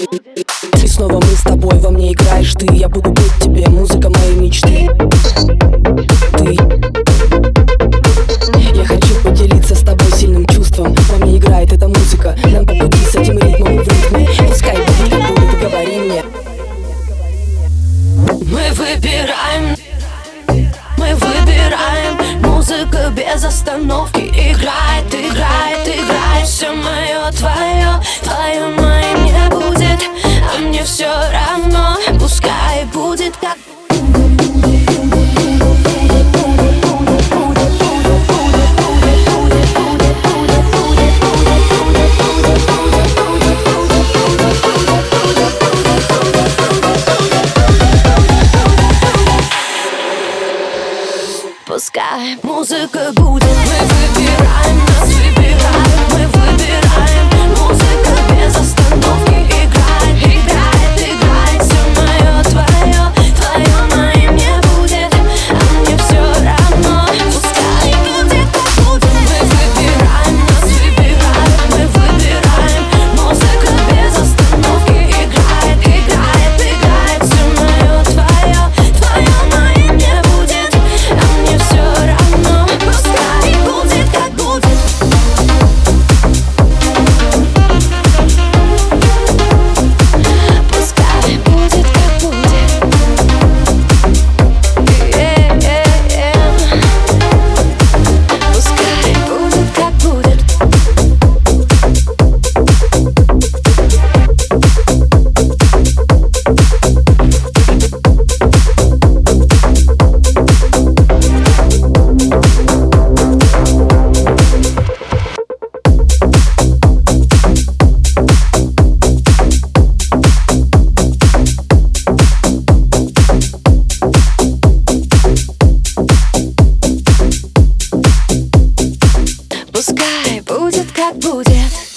И снова мы с тобой, во мне играешь ты. Я буду быть тебе, музыка моей мечты. Ты. Я хочу поделиться с тобой сильным чувством. Во мне играет эта музыка. Нам по пути с этим ритмом в ритме. Пускай будет, как будет, говори мне. Мы выбираем. Мы выбираем. Музыка без остановки Играет, играет. мне все равно. Пускай будет как Пускай музыка будет. Мы выбираем, нас выбираем Мы выбираем. как будет.